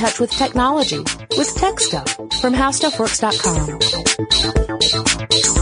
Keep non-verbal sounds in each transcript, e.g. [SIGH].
touch with technology with Tech Stuff from HowStuffWorks.com.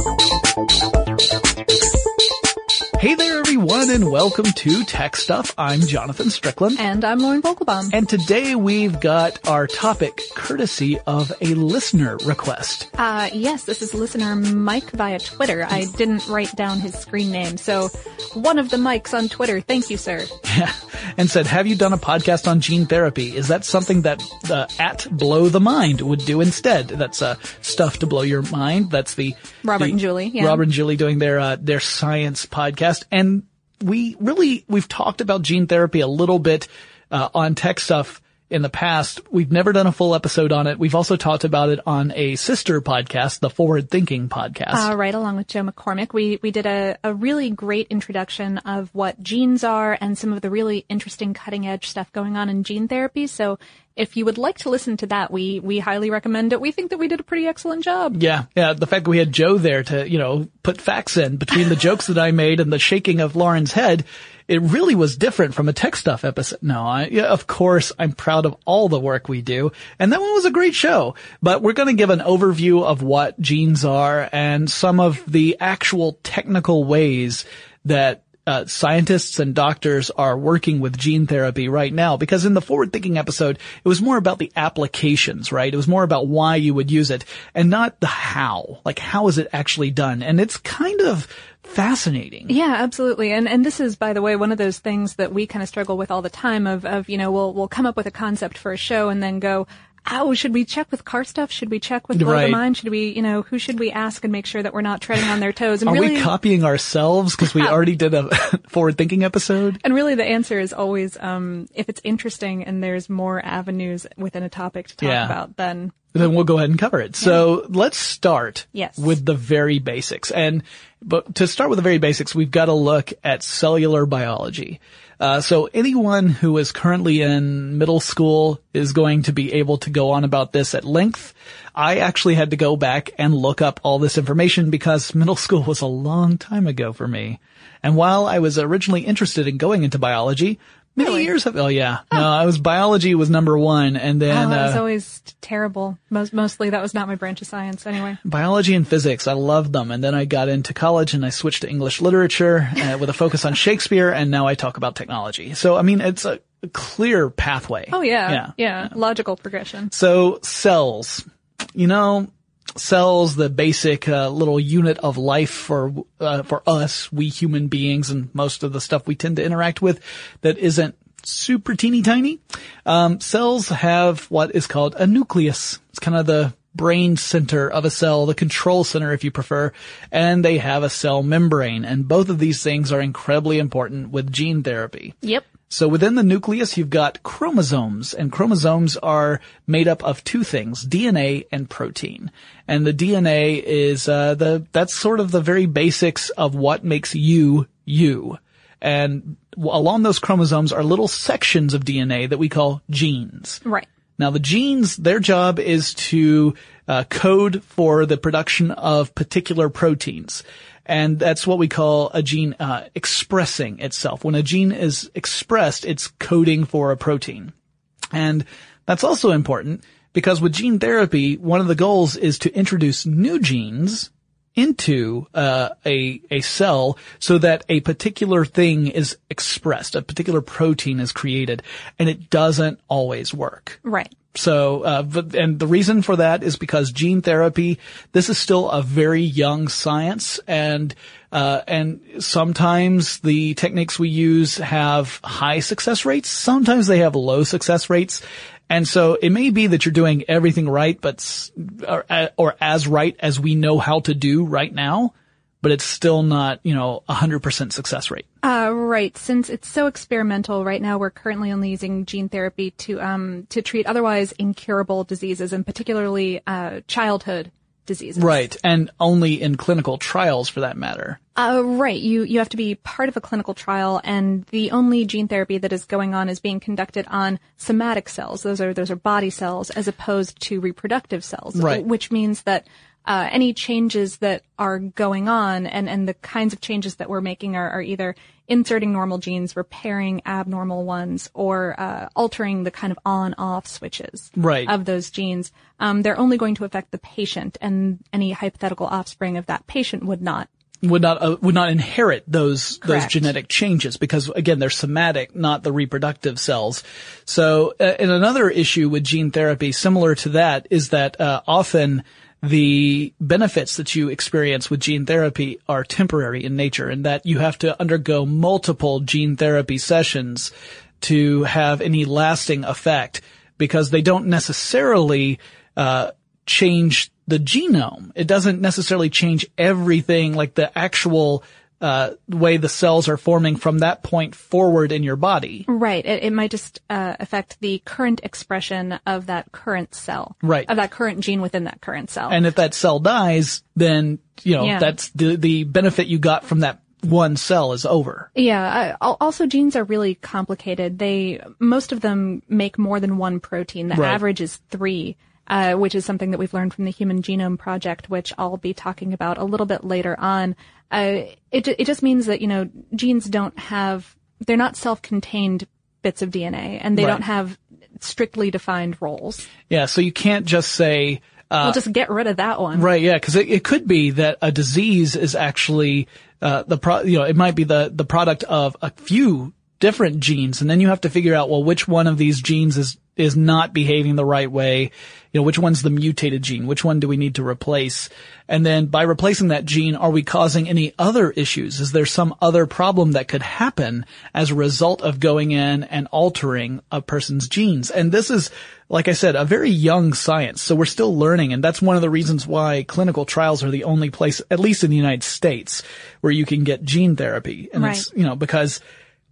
everyone and welcome to Tech Stuff. I'm Jonathan Strickland. And I'm Lauren Vogelbaum. And today we've got our topic courtesy of a listener request. Uh, yes, this is listener Mike via Twitter. I didn't write down his screen name, so one of the Mikes on Twitter. Thank you, sir. Yeah. [LAUGHS] And said, have you done a podcast on gene therapy? Is that something that uh, at Blow the Mind would do instead? That's uh, stuff to blow your mind. That's the Robert the, and Julie. Yeah. Robert and Julie doing their uh, their science podcast and we really, we've talked about gene therapy a little bit, uh, on tech stuff in the past. We've never done a full episode on it. We've also talked about it on a sister podcast, the Forward Thinking podcast. Uh, right along with Joe McCormick. We, we did a, a really great introduction of what genes are and some of the really interesting cutting edge stuff going on in gene therapy. So if you would like to listen to that, we, we highly recommend it. We think that we did a pretty excellent job. Yeah. Yeah. The fact that we had Joe there to, you know, put facts in between the [LAUGHS] jokes that I made and the shaking of Lauren's head, it really was different from a tech stuff episode. No, I, yeah, of course, I'm proud of all the work we do. And that one was a great show, but we're going to give an overview of what genes are and some of the actual technical ways that uh, scientists and doctors are working with gene therapy right now because in the forward thinking episode, it was more about the applications, right? It was more about why you would use it and not the how. Like how is it actually done? And it's kind of fascinating. Yeah, absolutely. And and this is by the way one of those things that we kind of struggle with all the time of of you know we'll we'll come up with a concept for a show and then go oh, should we check with car stuff? Should we check with Blow right. the Mind? Should we, you know, who should we ask and make sure that we're not treading on their toes? And Are really, we copying ourselves because we [LAUGHS] already did a [LAUGHS] forward thinking episode? And really the answer is always, um, if it's interesting and there's more avenues within a topic to talk Yeah. about, then then we'll go ahead and cover it. So let's start Yes. with the very basics. And, but to start with the very basics, we've got to look at cellular biology. Uh, so anyone who is currently in middle school is going to be able to go on about this at length. I actually had to go back and look up all this information because middle school was a long time ago for me. And while I was originally interested in going into biology, many Really? years ago, oh yeah, no, I was biology was number one and then, oh, that was uh, always terrible. Most, mostly that was not my branch of science anyway. biology and physics. I loved them. And then I got into college and I switched to English literature uh, [LAUGHS] with a focus on Shakespeare. And now I talk about technology. So, I mean, it's a clear pathway. Oh yeah. Yeah. Yeah. Logical progression. So cells, you know, cells, the basic uh, little unit of life for uh, for us, we human beings, and most of the stuff we tend to interact with that isn't super teeny tiny. Um, cells have what is called a nucleus. It's kind of the brain center of a cell, the control center if you prefer, and they have a cell membrane. And both of these things are incredibly important with gene therapy. Yep. So within the nucleus, you've got chromosomes, and chromosomes are made up of two things, DNA and protein. And the DNA is, uh, the, that's sort of the very basics of what makes you, you. And along those chromosomes are little sections of DNA that we call genes. Right. Now the genes, their job is to uh, code for the production of particular proteins. And that's what we call a gene uh, expressing itself. When a gene is expressed, it's coding for a protein. And that's also important because with gene therapy, one of the goals is to introduce new genes into uh, a a cell so that a particular thing is expressed, a particular protein is created, and it doesn't always work. Right. So, uh, but- and the reason for that is because gene therapy, this is still a very young science and, uh, and sometimes the techniques we use have high success rates. Sometimes they have low success rates. And so it may be that you're doing everything right, but, or, or as right as we know how to do right now, but it's still not, you know, a hundred percent success rate. Uh, right. Since it's so experimental right now, we're currently only using gene therapy to um to treat otherwise incurable diseases, and particularly uh, childhood diseases. Right. And only in clinical trials for that matter. Uh, right. You you have to be part of a clinical trial, and the only gene therapy that is going on is being conducted on somatic cells. Those are those are body cells, as opposed to reproductive cells. Right. Which means that uh, any changes that are going on and, and the kinds of changes that we're making are, are either inserting normal genes, repairing abnormal ones, or uh, altering the kind of on-off switches Right. of those genes. Um, they're only going to affect the patient, and any hypothetical offspring of that patient would not. would not uh, would not inherit those those genetic changes because again they're somatic, not the reproductive cells. So, uh, and another issue with gene therapy, similar to that, is that uh, often the benefits that you experience with gene therapy are temporary in nature, and that you have to undergo multiple gene therapy sessions to have any lasting effect because they don't necessarily uh, change the genome. It doesn't necessarily change everything, like the actual uh, way the cells are forming from that point forward in your body. Right. It, it might just uh, affect the current expression of that current cell. Right. Of that current gene within that current cell. And if that cell dies, then you know Yeah. that's the the benefit you got from that one cell is over. Yeah. Al- also, genes are really complicated. They most of them make more than one protein. The Right. average is three, uh, which is something that we've learned from the Human Genome Project, which I'll be talking about a little bit later on. Uh, it it just means that you know genes don't have they're not self-contained bits of DNA, and they Right. don't have strictly defined roles. Yeah, so you can't just say. Uh, we'll just get rid of that one. Right, yeah, because it, it could be that a disease is actually uh, the pro. You know, it might be the the product of a few different genes, and then you have to figure out well which one of these genes is is not behaving the right way. You know, which one's the mutated gene? Which one do we need to replace? And then by replacing that gene, are we causing any other issues? Is there some other problem that could happen as a result of going in and altering a person's genes? And this is, like I said, a very young science. So we're still learning. And that's one of the reasons why clinical trials are the only place, at least in the United States, where you can get gene therapy. And it's, you know, because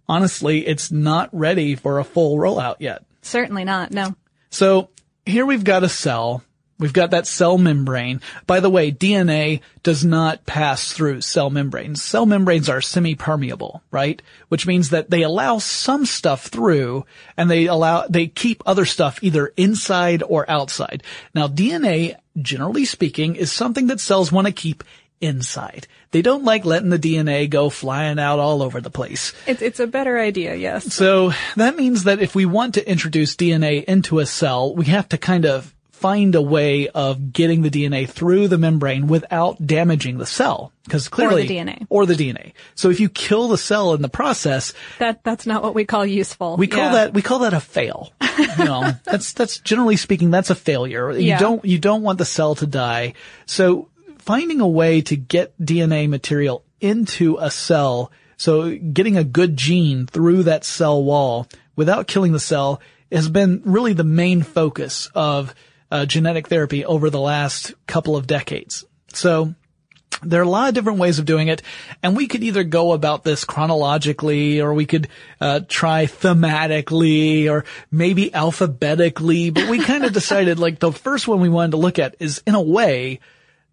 honestly, it's not ready for a full rollout yet. Certainly not. No. So here we've got a cell. We've got that cell membrane. By the way, DNA does not pass through cell membranes. Cell membranes are semi-permeable, right? Which means that they allow some stuff through and they allow, they keep other stuff either inside or outside. Now DNA, generally speaking, is something that cells want to keep inside. They don't like letting the DNA go flying out all over the place. It's it's a better idea. Yes. So that means that if we want to introduce DNA into a cell, we have to kind of find a way of getting the DNA through the membrane without damaging the cell. Because clearly, or the DNA. Or the DNA. So if you kill the cell in the process, That that's not what we call useful. we call Yeah. that, we call that a fail. You know, [LAUGHS] that's, that's generally speaking, that's a failure. You Yeah. don't, you don't want the cell to die. So finding a way to get DNA material into a cell, so getting a good gene through that cell wall without killing the cell has been really the main focus of uh, genetic therapy over the last couple of decades. So there are a lot of different ways of doing it, and we could either go about this chronologically, or we could uh, try thematically, or maybe alphabetically. But we kind of [LAUGHS] decided, like, the first one we wanted to look at is, in a way,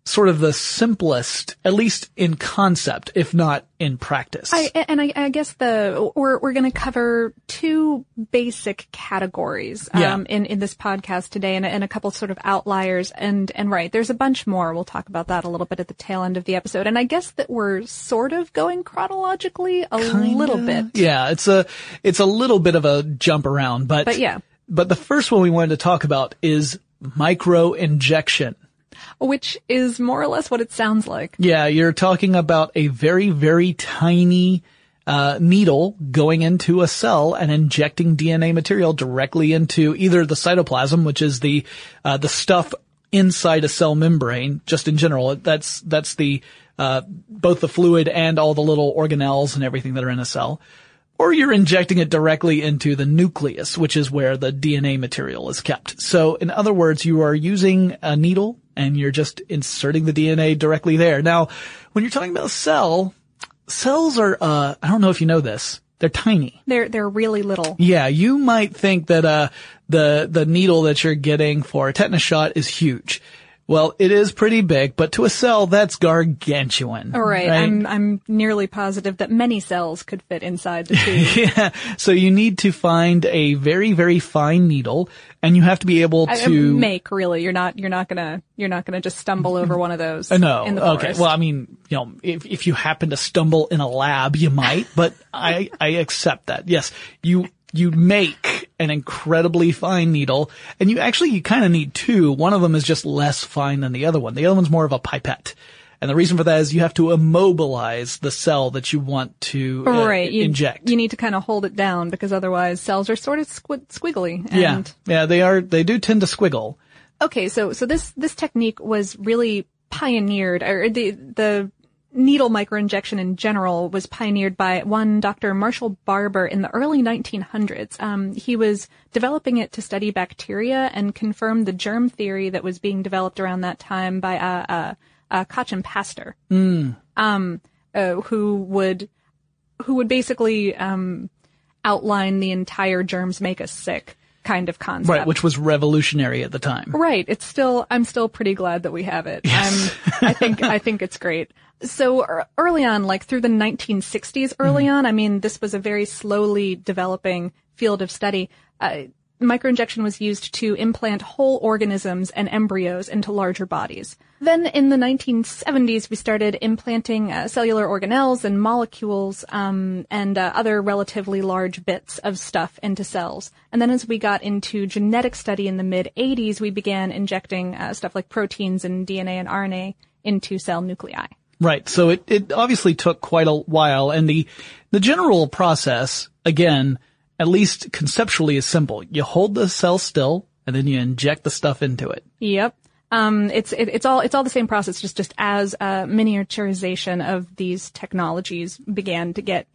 sort of the simplest, at least in concept, if not in practice. I, and I, I guess the we're we're going to cover two basic categories um, Yeah. in in this podcast today, and, and a couple sort of outliers. And and right, there's a bunch more. We'll talk about that a little bit at the tail end of the episode. And I guess that we're sort of going chronologically a little bit. Yeah, it's a it's a little bit of a jump around, but But yeah. But the first one we wanted to talk about is micro injection. Which is more or less what it sounds like. Yeah, you're talking about a very, very tiny uh, needle going into a cell and injecting DNA material directly into either the cytoplasm, which is the uh, the stuff inside a cell membrane. Just in general, that's that's the uh, both the fluid and all the little organelles and everything that are in a cell. Or you're injecting it directly into the nucleus, which is where the DNA material is kept. So in other words, you are using a needle and you're just inserting the DNA directly there. Now, when you're talking about a cell, cells are, uh, I don't know if you know this, they're tiny. They're they're really little. Yeah, you might think that, uh, the, the needle that you're getting for a tetanus shot is huge. Well, it is pretty big, but to a cell, that's gargantuan. All right. I'm, I'm nearly positive that many cells could fit inside the tube. [LAUGHS] yeah. So you need to find a very, very fine needle and you have to be able I- to make really. You're not, you're not gonna, you're not gonna just stumble over one of those. [LAUGHS] No. In the okay. Well, I mean, you know, if, if you happen to stumble in a lab, you might, but I, I accept that. Yes. You, you make an incredibly fine needle and you actually, you kind of need two. One of them is just less fine than the other one. The other one's more of a pipette. And the reason for that is you have to immobilize the cell that you want to uh, right. You, inject. You need to kind of hold it down because otherwise cells are sort of squi- squiggly. And yeah. Yeah. They are, they do tend to squiggle. Okay, so so this this technique was really pioneered, or the the needle microinjection in general was pioneered by one Dr. Marshall Barber in the early 1900s. Um, he was developing it to study bacteria and confirm the germ theory that was being developed around that time by uh, uh, uh, Koch and Pasteur, um, uh, who would who would basically um, outline the entire germs make us sick kind of concept. Right. Which was revolutionary at the time. Right. It's still, I'm still pretty glad that we have it. I'm, I think, I think it's great. So er- early on, like through the 1960s, early on, I mean, this was a very slowly developing field of study. Uh, microinjection was used to implant whole organisms and embryos into larger bodies. Then in the 1970s, we started implanting uh, cellular organelles and molecules um, and uh, other relatively large bits of stuff into cells. And then as we got into genetic study in the mid 80s, we began injecting uh, stuff like proteins and DNA and RNA into cell nuclei. Right. So it, it obviously took quite a while and the, the general process, again, at least conceptually is simple. You hold the cell still and then you inject the stuff into it. Yep. Um, it's it, it's all it's all the same process, just just as uh, miniaturization of these technologies began to get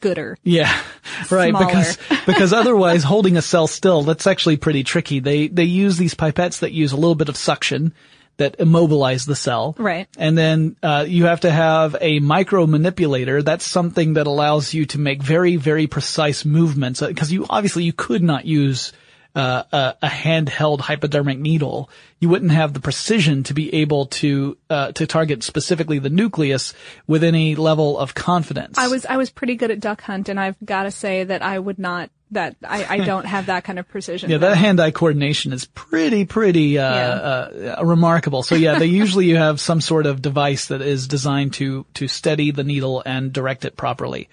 gooder. Yeah. [LAUGHS] Right. Smaller. Because, because otherwise holding a cell still, that's actually pretty tricky. They, they use these pipettes that use a little bit of suction that immobilize the cell. Right. And then, uh, you have to have a micro manipulator. That's something that allows you to make very, very precise movements. Because you, obviously you could not use, uh, a, a handheld hypodermic needle. You wouldn't have the precision to be able to, uh, to target specifically the nucleus with any level of confidence. I was I was pretty good at duck hunt, and I've got to say that I would not that I, I [LAUGHS] don't have that kind of precision. Yeah, that hand-eye coordination is pretty, pretty, uh, uh, remarkable. So yeah, they usually you have some sort of device that is designed to, to steady the needle and direct it properly.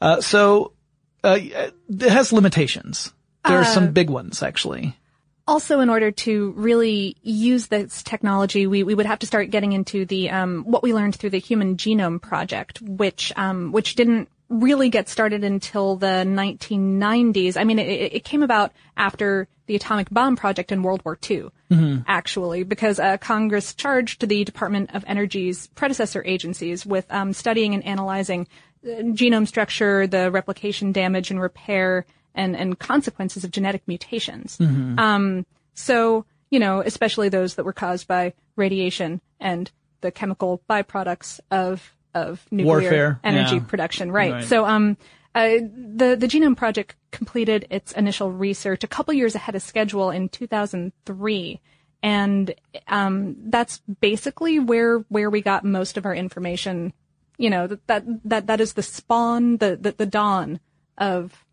Uh, so, uh, it has limitations. There are some big ones, actually. also in order to really use this technology, we, we would have to start getting into the um, what we learned through the Human Genome Project, which um, which didn't really get started until the 1990s. I mean, it, it came about after the atomic bomb project in World War II, actually, because uh, Congress charged the Department of Energy's predecessor agencies with um, studying and analyzing uh, genome structure, the replication damage and repair, and, and consequences of genetic mutations. Um, so, you know, especially those that were caused by radiation and the chemical byproducts of of nuclear Warfare, energy yeah. production, right? Right. So, um, uh, the the Genome Project completed its initial research a couple years ahead of schedule in 2003, and um, that's basically where where we got most of our information. You know that that that, that is the spawn, the, the the dawn of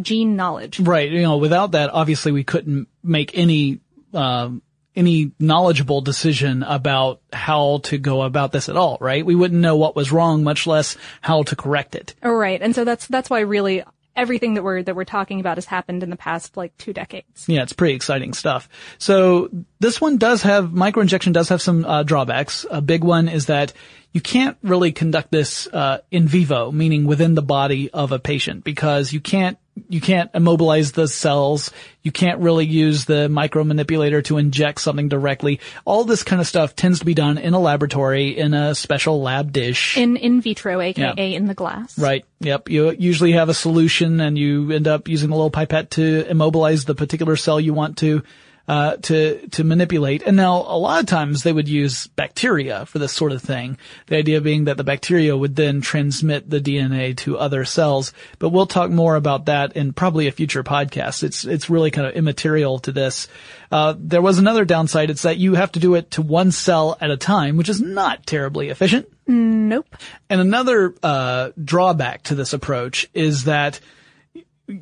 gene knowledge. Right. You know, without that, obviously we couldn't make any, um, any knowledgeable decision about how to go about this at all, right? We wouldn't know what was wrong, much less how to correct it. All right, and so that's that's why really everything that we're that we're talking about has happened in the past like two decades. Yeah, it's pretty exciting stuff. So this one does have microinjection does have some uh, drawbacks. A big one is that you can't really conduct this uh, in vivo, meaning within the body of a patient, because you can't you can't immobilize the cells. You can't really use the micro manipulator to inject something directly. All this kind of stuff tends to be done in a laboratory in a special lab dish. In in vitro, aka Yeah. in the glass. Right. Yep. You usually have a solution and you end up using a little pipette to immobilize the particular cell you want to. Uh, to to manipulate. And now a lot of times they would use bacteria for this sort of thing. The idea being that the bacteria would then transmit the DNA to other cells. But we'll talk more about that in probably a future podcast. It's it's really kind of immaterial to this. Uh, there was another downside. It's that you have to do it to one cell at a time, which is not terribly efficient. Nope. And another uh, drawback to this approach is that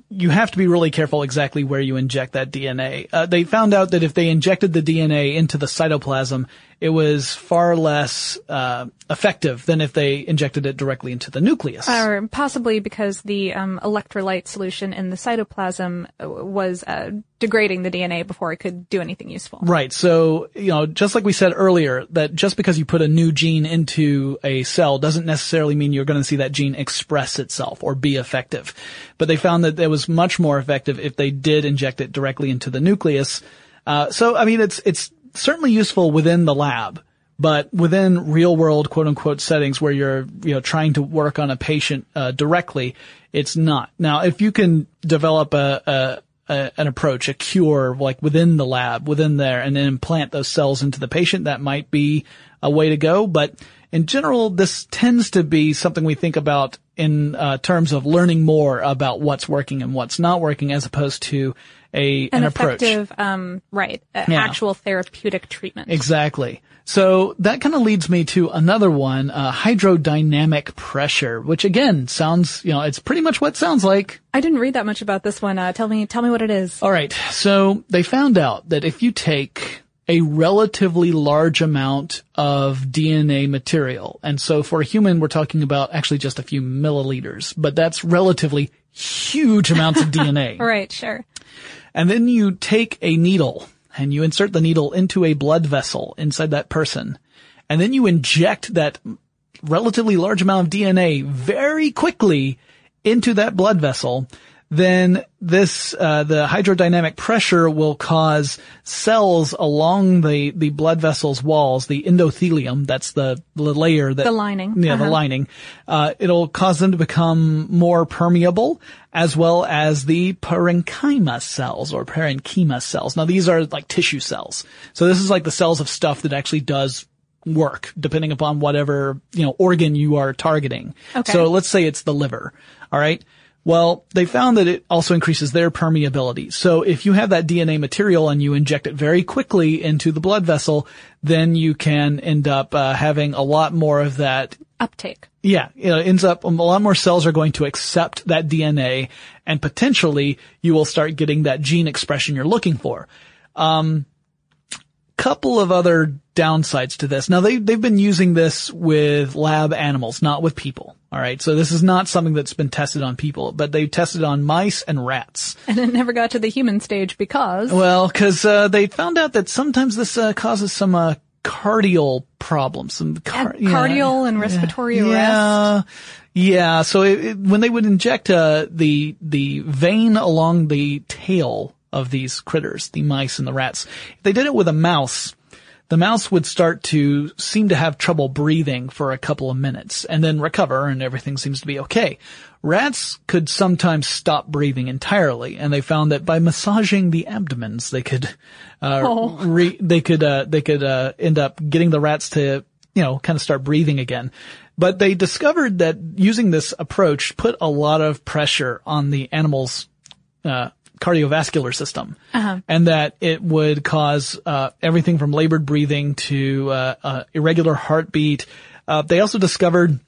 you have to be really careful exactly where you inject that DNA. Uh, they found out that if they injected the DNA into the cytoplasm, it was far less uh, effective than if they injected it directly into the nucleus. Or possibly because the um, electrolyte solution in the cytoplasm uh, was uh, degrading the DNA before it could do anything useful. Right. So, you know, just like we said earlier, that just because you put a new gene into a cell doesn't necessarily mean you're going to see that gene express itself or be effective. But they found that it was much more effective if they did inject it directly into the nucleus. Uh, so, I mean, it's, it's certainly useful within the lab, but within real world quote unquote settings where you're, you know, trying to work on a patient, uh, directly, it's not. Now, if you can develop a, a a, an approach, a cure, like within the lab, within there, and then implant those cells into the patient, that might be a way to go. But in general, this tends to be something we think about in uh, terms of learning more about what's working and what's not working, as opposed to a An, an approach. effective, um, right, Yeah. actual therapeutic treatment. Exactly. So that kind of leads me to another one, uh, hydrodynamic pressure, which again sounds, you know, it's pretty much what it sounds like. I didn't read that much about this one. Uh, tell me, tell me what it is. All right. So they found out that if you take a relatively large amount of DNA material, and so for a human, we're talking about actually just a few milliliters, but that's relatively huge amounts of DNA. All [LAUGHS] right, sure. And then you take a needle and you insert the needle into a blood vessel inside that person. And then you inject that relatively large amount of DNA very quickly into that blood vessel. Then this, uh, the hydrodynamic pressure will cause cells along the, the blood vessel's walls, the endothelium, that's the, the layer that, The lining. yeah, the Uh-huh. lining. Uh, it'll cause them to become more permeable, as well as the parenchyma cells or parenchyma cells. Now these are like tissue cells. So this is like the cells of stuff that actually does work, depending upon whatever you know organ you are targeting. Okay. So let's say it's the liver. All right. Well, they found that it also increases their permeability. So if you have that DNA material and you inject it very quickly into the blood vessel, then you can end up uh, having a lot more of that Uptake. yeah, it ends up um, a lot more cells are going to accept that DNA, and potentially you will start getting that gene expression you're looking for. Um, couple of other downsides to this. Now they they've been using this with lab animals, not with people. All right, so this is not something that's been tested on people, but they've tested on mice and rats. And it never got to the human stage because Well, because uh, they found out that sometimes this uh, causes some uh, cardial problems, some car- And cardial and respiratory arrest. Yeah, yeah. So it, it- when they would inject uh, the the vein along the tail of these critters, the mice and the rats, if they did it with a mouse. The mouse would start to seem to have trouble breathing for a couple of minutes and then recover and everything seems to be okay. Rats could sometimes stop breathing entirely and they found that by massaging the abdomens they could, uh, Oh. re- they could, uh, they could, uh, end up getting the rats to, you know, kind of start breathing again. But they discovered that using this approach put a lot of pressure on the animal's, uh, cardiovascular system, and that it would cause uh, everything from labored breathing to uh, uh, irregular heartbeat. Uh, they also discovered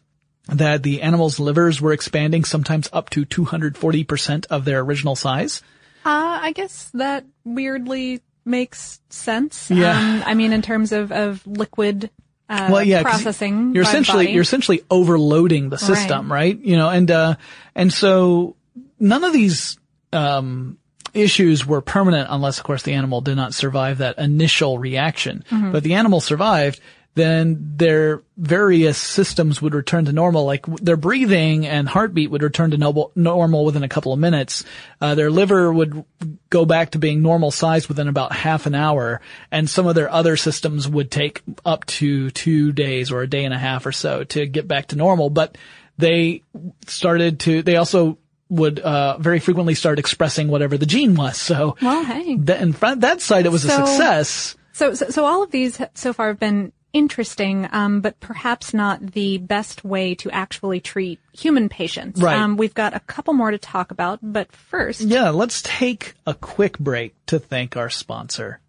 that the animal's livers were expanding sometimes up to 240% of their original size. Uh, I guess that weirdly makes sense. Yeah. Um, I mean, in terms of, of liquid uh, well, yeah, processing. You're essentially you're essentially overloading the system, right? You know, and uh, and so none of these um, issues were permanent unless, of course, the animal did not survive that initial reaction. Mm-hmm. But the animal survived. Then their various systems would return to normal, like their breathing and heartbeat would return to noble, normal within a couple of minutes. Uh, their liver would go back to being normal size within about half an hour, and some of their other systems would take up to two days or a day and a half or so to get back to normal. But they started to, they also would uh, very frequently start expressing whatever the gene was. So, Well, hey. that, in front that side, it was a success. So, so, so all of these so far have been interesting, um, but perhaps not the best way to actually treat human patients. Right. Um, we've got a couple more to talk about, but first, Yeah, let's take a quick break to thank our sponsor.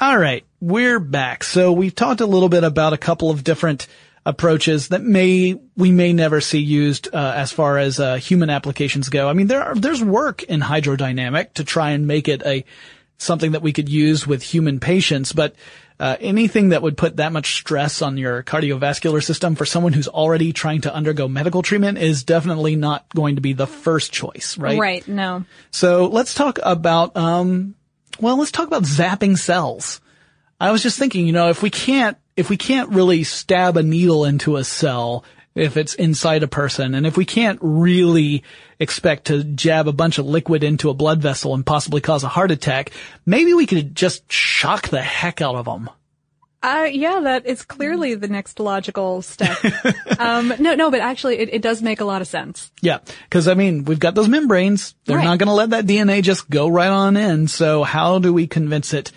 All right, we're back. So we've talked a little bit about a couple of different approaches that may we may never see used uh, as far as uh, human applications go. I mean, there are, there's work in hydrodynamic to try and make it a something that we could use with human patients, but uh, anything that would put that much stress on your cardiovascular system for someone who's already trying to undergo medical treatment is definitely not going to be the first choice, right? right? No, So let's talk about, um, well, let's talk about zapping cells. I was just thinking, you know, if we can't, if we can't really stab a needle into a cell, if it's inside a person, and if we can't really expect to jab a bunch of liquid into a blood vessel and possibly cause a heart attack, maybe we could just shock the heck out of them. Uh, yeah, that is clearly the next logical step. [LAUGHS] um, no, no, but actually it, it does make a lot of sense. Yeah, because I mean, we've got those membranes. They're Right. not going to let that DNA just go right on in. So how do we convince it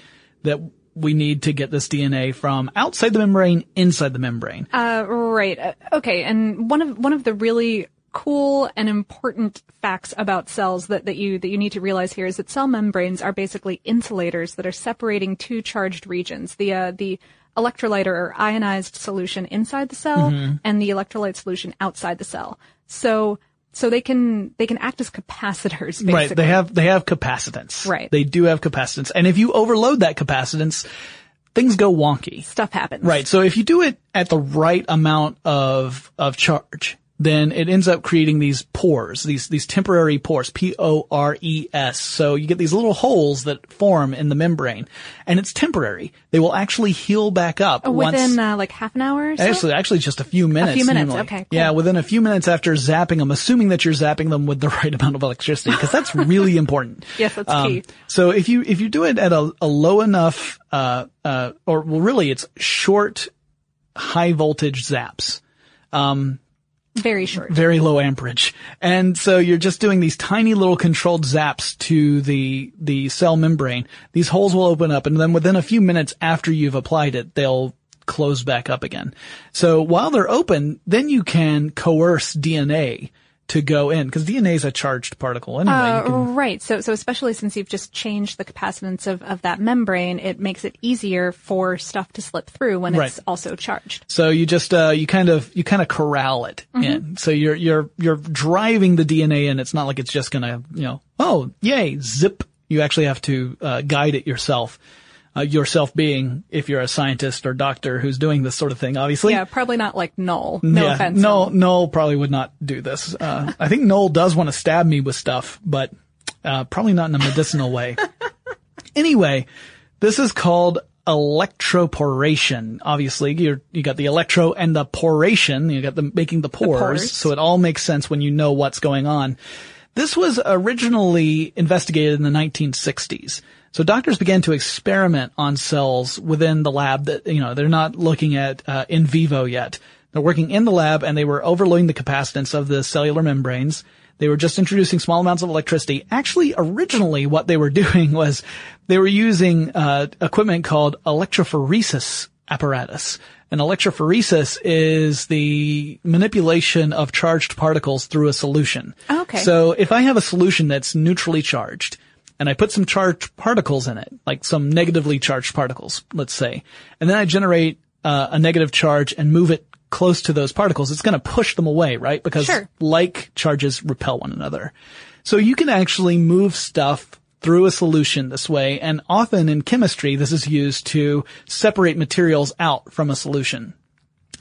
that we need to get this DNA from outside the membrane inside the membrane? Uh, right. Uh, okay. And one of, one of the really cool and important facts about cells that, that you, that you need to realize here is that cell membranes are basically insulators that are separating two charged regions. The, uh, the electrolyte or ionized solution inside the cell Mm-hmm. and the electrolyte solution outside the cell. So, so they can, they can act as capacitors, basically. Right. They have, they have capacitance. Right. They do have capacitance. And if you overload that capacitance, things go wonky. Stuff happens. Right. So if you do it at the right amount of, of charge, then it ends up creating these pores, these, these temporary pores, P-O-R-E-S. So you get these little holes that form in the membrane and it's temporary. They will actually heal back up once. Within, uh, like half an hour or so? Actually, actually just a few minutes. A few minutes, normally. okay, cool. Yeah, within a few minutes after zapping them, assuming that you're zapping them with the [LAUGHS] right amount of electricity, because that's really [LAUGHS] important. Yes, that's Um, key. So if you, if you do it at a, a low enough, uh, uh, or well, really it's short, high voltage zaps Very short. very low amperage. And so you're just doing these tiny little controlled zaps to the, the cell membrane. These holes will open up and then within a few minutes after you've applied it, they'll close back up again. So while they're open, then you can coerce DNA to go in because DNA is a charged particle anyway. Uh, can- right. So, so especially since you've just changed the capacitance of, of that membrane, it makes it easier for stuff to slip through when Right. it's also charged. So you just uh you kind of you kind of corral it in. So you're you're you're driving the DNA in. It's not like it's just gonna you know oh yay zip. You actually have to uh, guide it yourself. Uh, yourself being if you're a scientist or doctor who's doing this sort of thing, obviously. Yeah, probably not like null. No Yeah, offense. No, Noel probably would not do this. Uh, I think Noel does want to stab me with stuff, but uh, probably not in a medicinal way. [LAUGHS] anyway, this is called electroporation. Obviously, you you got the electro and the poration. You got the making the pores, pores. so it all makes sense when you know what's going on. This was originally investigated in the 1960s. So doctors began to experiment on cells within the lab that, you know, they're not looking at uh, in vivo yet. They're working in the lab and they were overloading the capacitance of the cellular membranes. They were just introducing small amounts of electricity. Actually, originally what they were [LAUGHS] doing was they were using uh, equipment called electrophoresis apparatus. And electrophoresis is the manipulation of charged particles through a solution. Okay. So if I have a solution that's neutrally charged and I put some charged particles in it, like some negatively charged particles, let's say, and then I generate uh, a negative charge and move it close to those particles, it's going to push them away, right? Because Sure. like charges repel one another. So you can actually move stuff through a solution this way, and often in chemistry, this is used to separate materials out from a solution.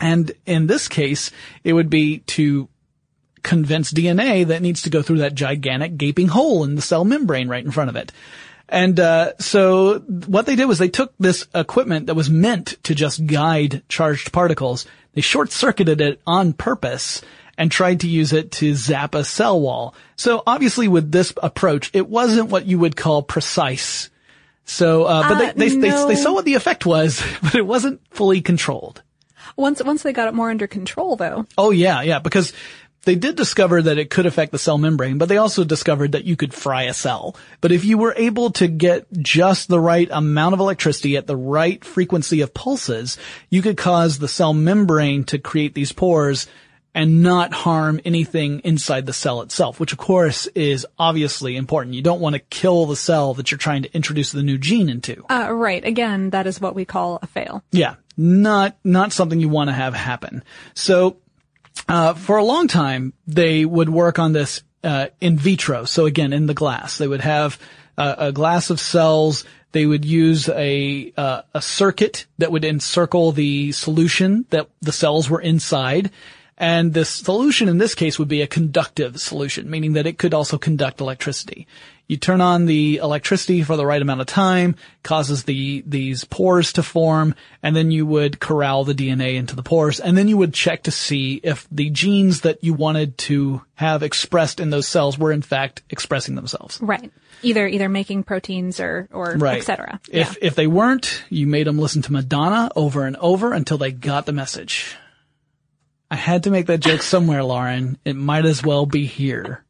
And in this case, it would be to convince DNA that needs to go through that gigantic gaping hole in the cell membrane right in front of it. And uh, so what they did was they took this equipment that was meant to just guide charged particles, they short-circuited it on purpose and tried to use it to zap a cell wall. So obviously with this approach, it wasn't what you would call precise. So, uh, but Uh, they, they, no. they, they saw what the effect was, [LAUGHS] but it wasn't fully controlled. Once, once they got it more under control though. Oh yeah, yeah, because they did discover that it could affect the cell membrane, but they also discovered that you could fry a cell. But if you were able to get just the right amount of electricity at the right frequency of pulses, you could cause the cell membrane to create these pores and not harm anything inside the cell itself, which of course is obviously important. You don't want to kill the cell that you're trying to introduce the new gene into. Uh, right. Again, that is what we call a fail. Yeah. Not, not something you want to have happen. So, uh, for a long time, they would work on this, uh, in vitro. So again, in the glass, they would have uh, a glass of cells. They would use a, uh, a circuit that would encircle the solution that the cells were inside and the solution in this case would be a conductive solution, meaning that it could also conduct electricity. You turn on the electricity for the right amount of time, causes the, these pores to form, and then you would corral the DNA into the pores, and then you would check to see if the genes that you wanted to have expressed in those cells were in fact expressing themselves. Right. Either, either making proteins or, or Right. et cetera. If, yeah. if they weren't, you made them listen to Madonna over and over until they got the message. I had to make that joke somewhere, Lauren. It might as well be here.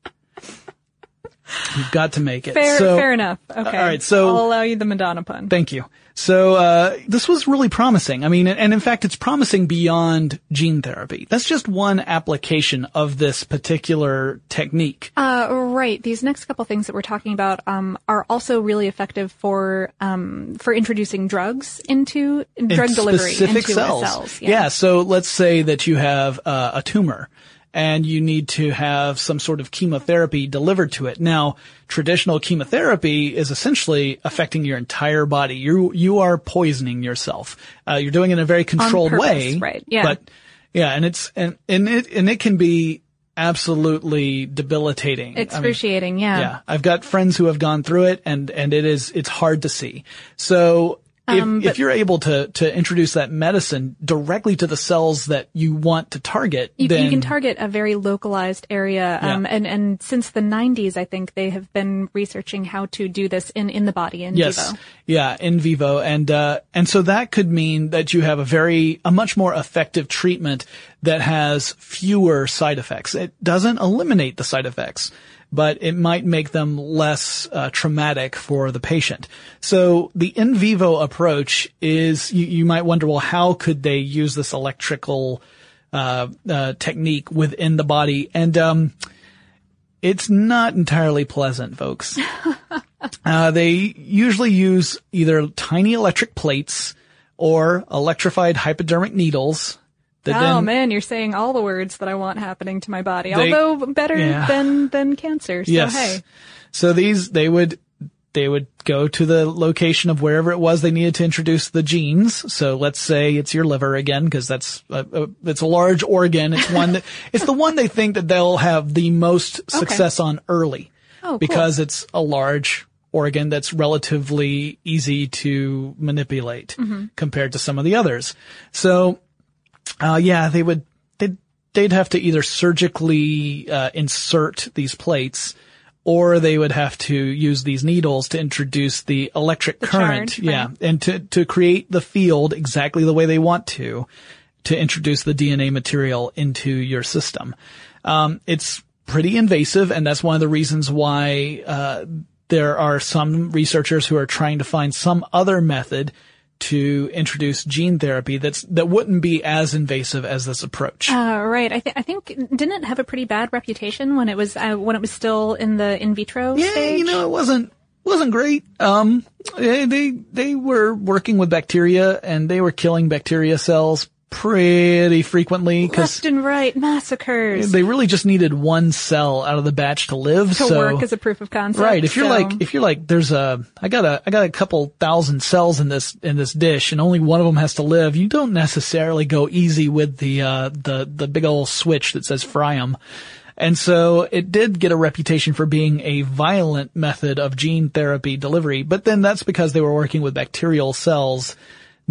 You've got to make it. Fair, So- fair enough. Okay. all right, so- I'll allow you the Madonna pun. Thank you. So uh, this was really promising. I mean, and in fact, it's promising beyond gene therapy. That's just one application of this particular technique. Uh, right. These next couple things that we're talking about um, are also really effective for um, for introducing drugs into drug in delivery specific into cells. cells. Yeah. So let's say that you have uh, a tumor and you need to have some sort of chemotherapy delivered to it. Now, traditional chemotherapy is essentially affecting your entire body. You you are poisoning yourself. Uh, you're doing it in a very controlled purpose, way, right, yeah. But yeah, and it's and and it and it can be absolutely debilitating. I mean, Excruciating. yeah. yeah, I've got friends who have gone through it, and and it is it's hard to see. So. If, Um, if you're able to, to introduce that medicine directly to the cells that you want to target, You, then you can target a very localized area, um, Yeah. and and since the 90s, I think they have been researching how to do this in in the body in yes, vivo. yeah, in vivo, and uh, and so that could mean that you have a very a much more effective treatment that has fewer side effects. It doesn't eliminate the side effects, but it might make them less uh, traumatic for the patient. So the in vivo approach is you, you might wonder, well, how could they use this electrical uh, uh, technique within the body? And um, it's not entirely pleasant, folks. [LAUGHS] Uh, they usually use either tiny electric plates or electrified hypodermic needles. Oh then, man, you're saying all the words that I want happening to my body, They- although better yeah. than than cancer. So yes. hey, So these, they would, they would go to the location of wherever it was they needed to introduce the genes. So let's say it's your liver again, because that's a, a, it's a large organ. It's one that [LAUGHS] it's the one they think that they'll have the most success on early, Oh, cool. because it's a large organ that's relatively easy to manipulate Mm-hmm. compared to some of the others. So, uh, yeah, they would they'd, they'd have to either surgically uh, insert these plates or they would have to use these needles to introduce the electric current. charge, yeah. right. And to, to create the field exactly the way they want to, to introduce the DNA material into your system. Um, it's pretty invasive and that's one of the reasons why, uh, there are some researchers who are trying to find some other method to introduce gene therapy that's, that wouldn't be as invasive as this approach. Uh, right. I, th- I think didn't it have a pretty bad reputation when it was uh, when it was still in the in vitro Yeah, stage. you know, it wasn't wasn't great. Um, they they they were working with bacteria and they were killing bacteria cells pretty frequently left and right massacres they really just needed one cell out of the batch to live. to so work as a proof of concept. Right. If you're so- like, if you're like, there's a, I got a, I got a couple thousand cells in this, in this dish and only one of them has to live, you don't necessarily go easy with the, uh, the, the big old switch that says fry 'em. And so it did get a reputation for being a violent method of gene therapy delivery, but then that's because they were working with bacterial cells,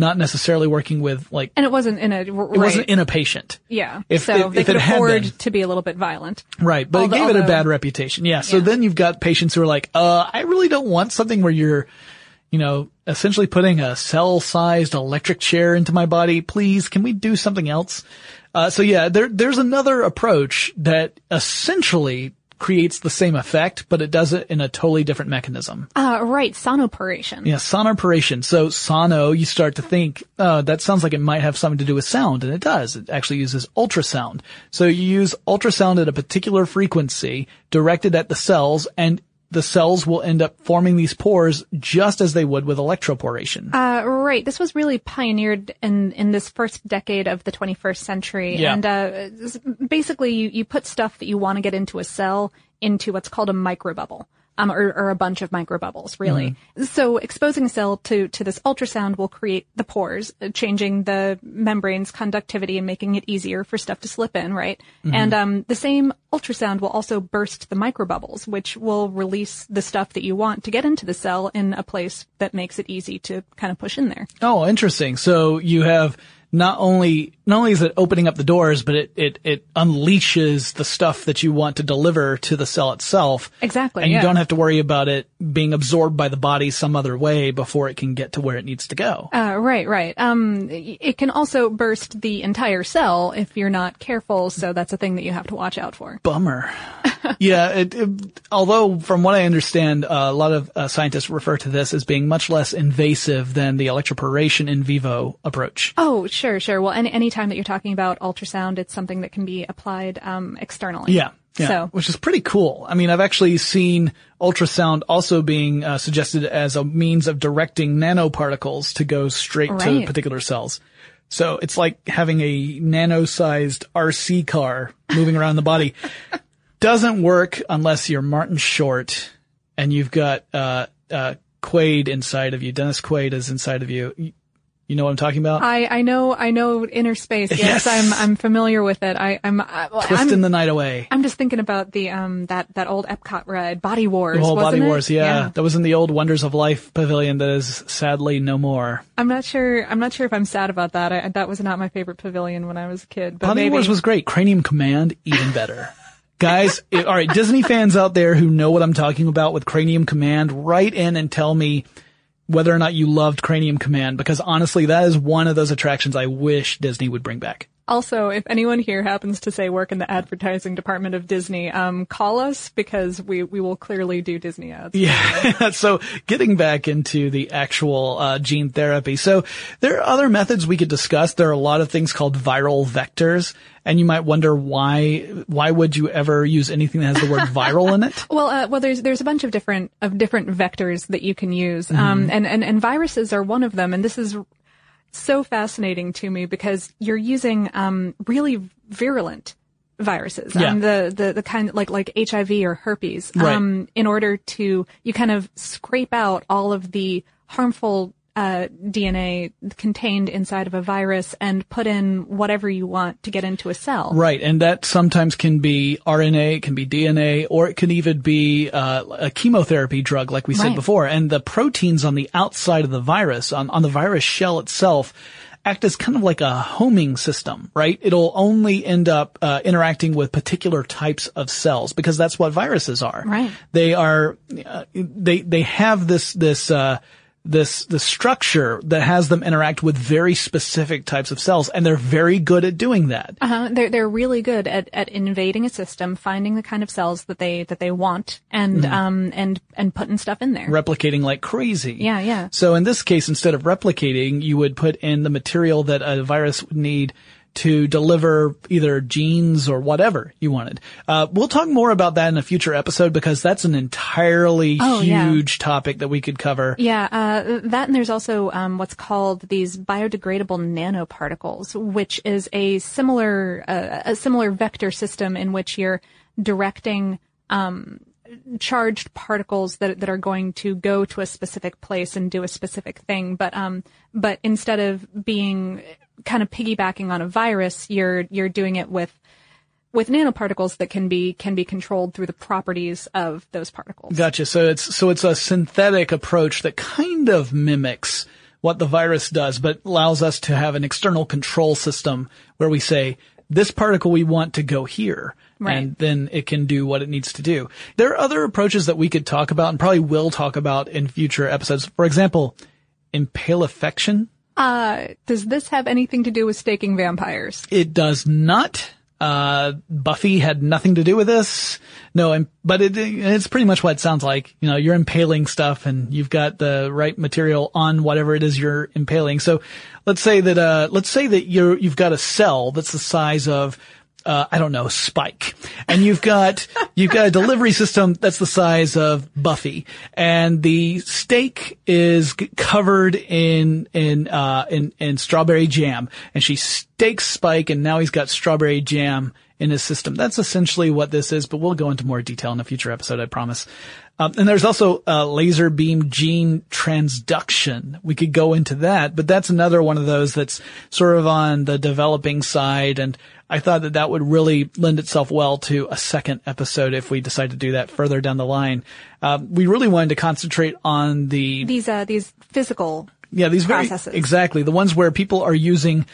not necessarily working with like, and it wasn't in a it wasn't in a patient. yeah. if- so if- they if could it had afford been. to be a little bit violent. Right, but Although- it gave it a bad reputation. Yeah. So Yeah. then you've got patients who are like, uh, I really don't want something where you're, you know, essentially putting a cell-sized electric chair into my body. Please, can we do something else? Uh, so yeah, there, there's another approach that essentially creates the same effect, but it does it in a totally different mechanism. Uh, right, sonoporation. Yeah, sonoporation. So sono, you start to think, uh, that sounds like it might have something to do with sound, and it does. It actually uses ultrasound. So you use ultrasound at a particular frequency directed at the cells, and the cells will end up forming these pores just as they would with electroporation. Uh, right. This was really pioneered in, in this first decade of the 21st century. Yeah. And, uh, basically you, you put stuff that you want to get into a cell into what's called a microbubble. Um, or, or a bunch of microbubbles, really. So exposing a cell to, to this ultrasound will create the pores, uh, changing the membrane's conductivity and making it easier for stuff to slip in, right? And, um, the same ultrasound will also burst the microbubbles, which will release the stuff that you want to get into the cell in a place that makes it easy to kind of push in there. Oh, interesting. So you have not only, not only is it opening up the doors, but it, it, it unleashes the stuff that you want to deliver to the cell itself. Exactly, And you yeah. don't have to worry about it being absorbed by the body some other way before it can get to where it needs to go. Uh, right, right. Um, it can also burst the entire cell if you're not careful, so that's a thing that you have to watch out for. Bummer. [LAUGHS] [LAUGHS] yeah, it, it, although from what I understand, uh, a lot of uh, scientists refer to this as being much less invasive than the electroporation in vivo approach. Oh, sure, sure. Well, any anytime that you're talking about ultrasound, it's something that can be applied um, externally. Yeah. Yeah, So which is pretty cool. I mean, I've actually seen ultrasound also being uh, suggested as a means of directing nanoparticles to go straight to particular cells. So it's like having a nano-sized RC car moving around the body. Doesn't work unless you're Martin Short and you've got uh, uh, Quaid inside of you. Dennis Quaid is inside of you. You- know what I'm talking about? I, I know I know Innerspace. Yes, Yes. I'm I'm familiar with it. I, I'm I, well, Twisting I'm, the night away. I'm just thinking about the um that that old Epcot ride, Body Wars. The whole Body it? Wars, yeah. That was in the old Wonders of Life pavilion that is sadly no more. I'm not sure. I'm not sure if I'm sad about that. I, that was not my favorite pavilion when I was a kid. But Body maybe. Wars was great. Cranium Command, even better. [LAUGHS] Guys, [LAUGHS] i- all right, Disney fans out there who know what I'm talking about with Cranium Command, write in and tell me whether or not you loved Cranium Command, because honestly, that is one of those attractions I wish Disney would bring back. Also, if anyone here happens to say work in the advertising department of Disney, um, call us because we, we will clearly do Disney ads. Yeah. [LAUGHS] so getting back into the actual uh, gene therapy. So there are other methods we could discuss. There are a lot of things called viral vectors, and you might wonder why why would you ever use anything that has the word [LAUGHS] viral in it? Well, uh, well, there's there's a bunch of different of different vectors that you can use, um, and, and and viruses are one of them. And this is so fascinating to me because you're using um, really virulent viruses, Yeah. um, the the the kind like like HIV or herpes, Right. um, in order to you kind of scrape out all of the harmful. Uh, DNA contained inside of a virus and put in whatever you want to get into a cell. Right, and that sometimes can be RNA, it can be DNA, or it can even be uh, a chemotherapy drug, like we said before. And the proteins on the outside of the virus, on, on the virus shell itself, act as kind of like a homing system, right? It'll only end up uh, interacting with particular types of cells because that's what viruses are. Right. They are, uh, they they have this this. Uh, this the structure that has them interact with very specific types of cells, and they're very good at doing that. Uh-huh. They're they're really good at, at invading a system, finding the kind of cells that they that they want, and Mm-hmm. um and and putting stuff in there. replicating like crazy. Yeah, yeah. So in this case, instead of replicating, you would put in the material that a virus would need to deliver either genes or whatever you wanted. Uh, we'll talk more about that in a future episode because that's an entirely Oh, yeah. huge topic that we could cover. Yeah, uh, that and there's also um, what's called these biodegradable nanoparticles, which is a similar uh, a similar vector system in which you're directing um, charged particles that that are going to go to a specific place and do a specific thing. But um, but instead of being kind of piggybacking on a virus, you're you're doing it with with nanoparticles that can be can be controlled through the properties of those particles. Gotcha. So it's so it's a synthetic approach that kind of mimics what the virus does, but allows us to have an external control system where we say this particle we want to go here. Right. And then it can do what it needs to do. There are other approaches that we could talk about and probably will talk about in future episodes. For example, impalifection. Uh, does this have anything to do with staking vampires? It does not. Uh, Buffy had nothing to do with this. No, but it, it's pretty much what it sounds like. You know, you're impaling stuff and you've got the right material on whatever it is you're impaling. So let's say that, uh, let's say that you're, you've got a cell that's the size of uh, I don't know, Spike. And you've got, [LAUGHS] you've got a delivery system that's the size of Buffy. And the stake is covered in, in, uh, in, in strawberry jam. And she stakes Spike and now he's got strawberry jam in his system. That's essentially what this is, but we'll go into more detail in a future episode, I promise. Um, and there's also uh, laser beam gene transduction. We could go into that, but that's another one of those that's sort of on the developing side. And I thought that that would really lend itself well to a second episode if we decide to do that further down the line. Um, we really wanted to concentrate on the these uh, these physical yeah these processes. very exactly the ones where people are using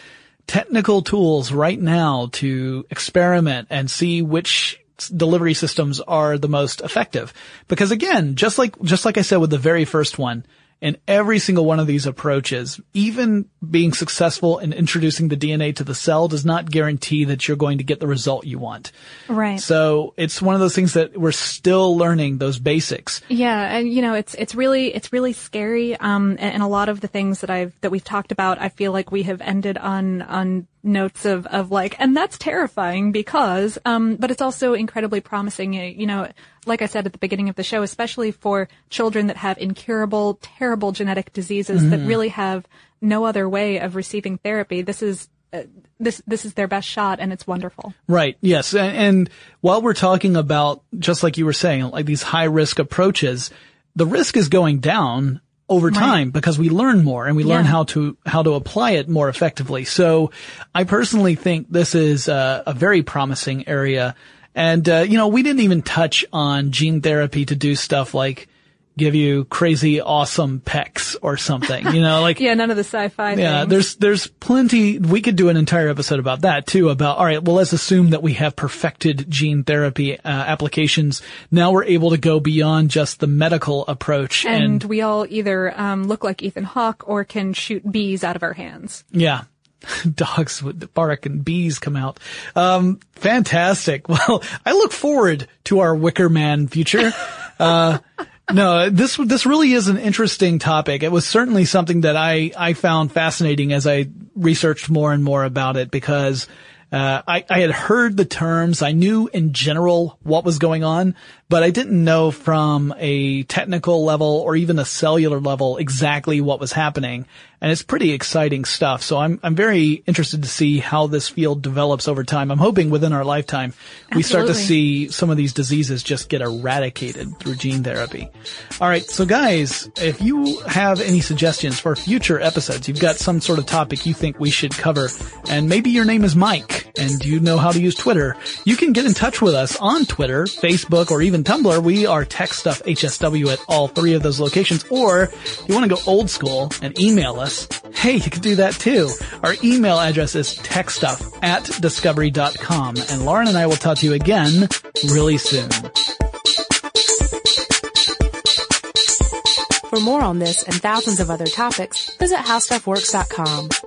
technical tools right now to experiment and see which delivery systems are the most effective. Because again, just like just like I said with the very first one, in every single one of these approaches, even being successful in introducing the DNA to the cell does not guarantee that you're going to get the result you want. Right. So it's one of those things that we're still learning those basics. Yeah, and you know, it's it's really it's really scary. Um, and, and a lot of the things that I've that we've talked about, I feel like we have ended on on notes of, of like, and that's terrifying because, um, but it's also incredibly promising. You know, like I said at the beginning of the show, especially for children that have incurable, terrible genetic diseases mm-hmm. that really have no other way of receiving therapy. This is uh, this this is their best shot and it's wonderful. Right. Yes. And, and, while we're talking about just like you were saying, like these high risk approaches, the risk is going down over time right. because we learn more and we yeah. learn how to how to apply it more effectively. So I personally think this is a, a very promising area. And uh, you know, we didn't even touch on gene therapy to do stuff like give you crazy awesome pecs or something, you know, like. [LAUGHS] yeah, none of the sci-fi Yeah, things. there's, there's plenty, we could do an entire episode about that too, about, alright, well let's assume that we have perfected gene therapy, uh, applications. Now we're able to go beyond just the medical approach. And, and we all either, um, look like Ethan Hawke or can shoot bees out of our hands. Yeah. [LAUGHS] Dogs would bark and bees come out. Um, fantastic. [LAUGHS] Well, I look forward to our Wicker Man future. Uh, no, this this really is an interesting topic. It was certainly something that I I found fascinating as I researched more and more about it because uh, I, I had heard the terms. I knew in general what was going on, but I didn't know from a technical level or even a cellular level exactly what was happening and it's pretty exciting stuff. So I'm I'm very interested to see how this field develops over time. I'm hoping within our lifetime we start to see some of these diseases just get eradicated through gene therapy. All right, so guys, if you have any suggestions for future episodes, you've got some sort of topic you think we should cover, and maybe your name is Mike and you know how to use Twitter, you can get in touch with us on Twitter, Facebook, or even Tumblr. We are Tech Stuff HSW at all three of those locations. Or you want to go old school and email us us, hey, you can do that too. Our email address is techstuff at discovery.com and Lauren and I will talk to you again really soon. For more on this and thousands of other topics, visit howstuffworks.com.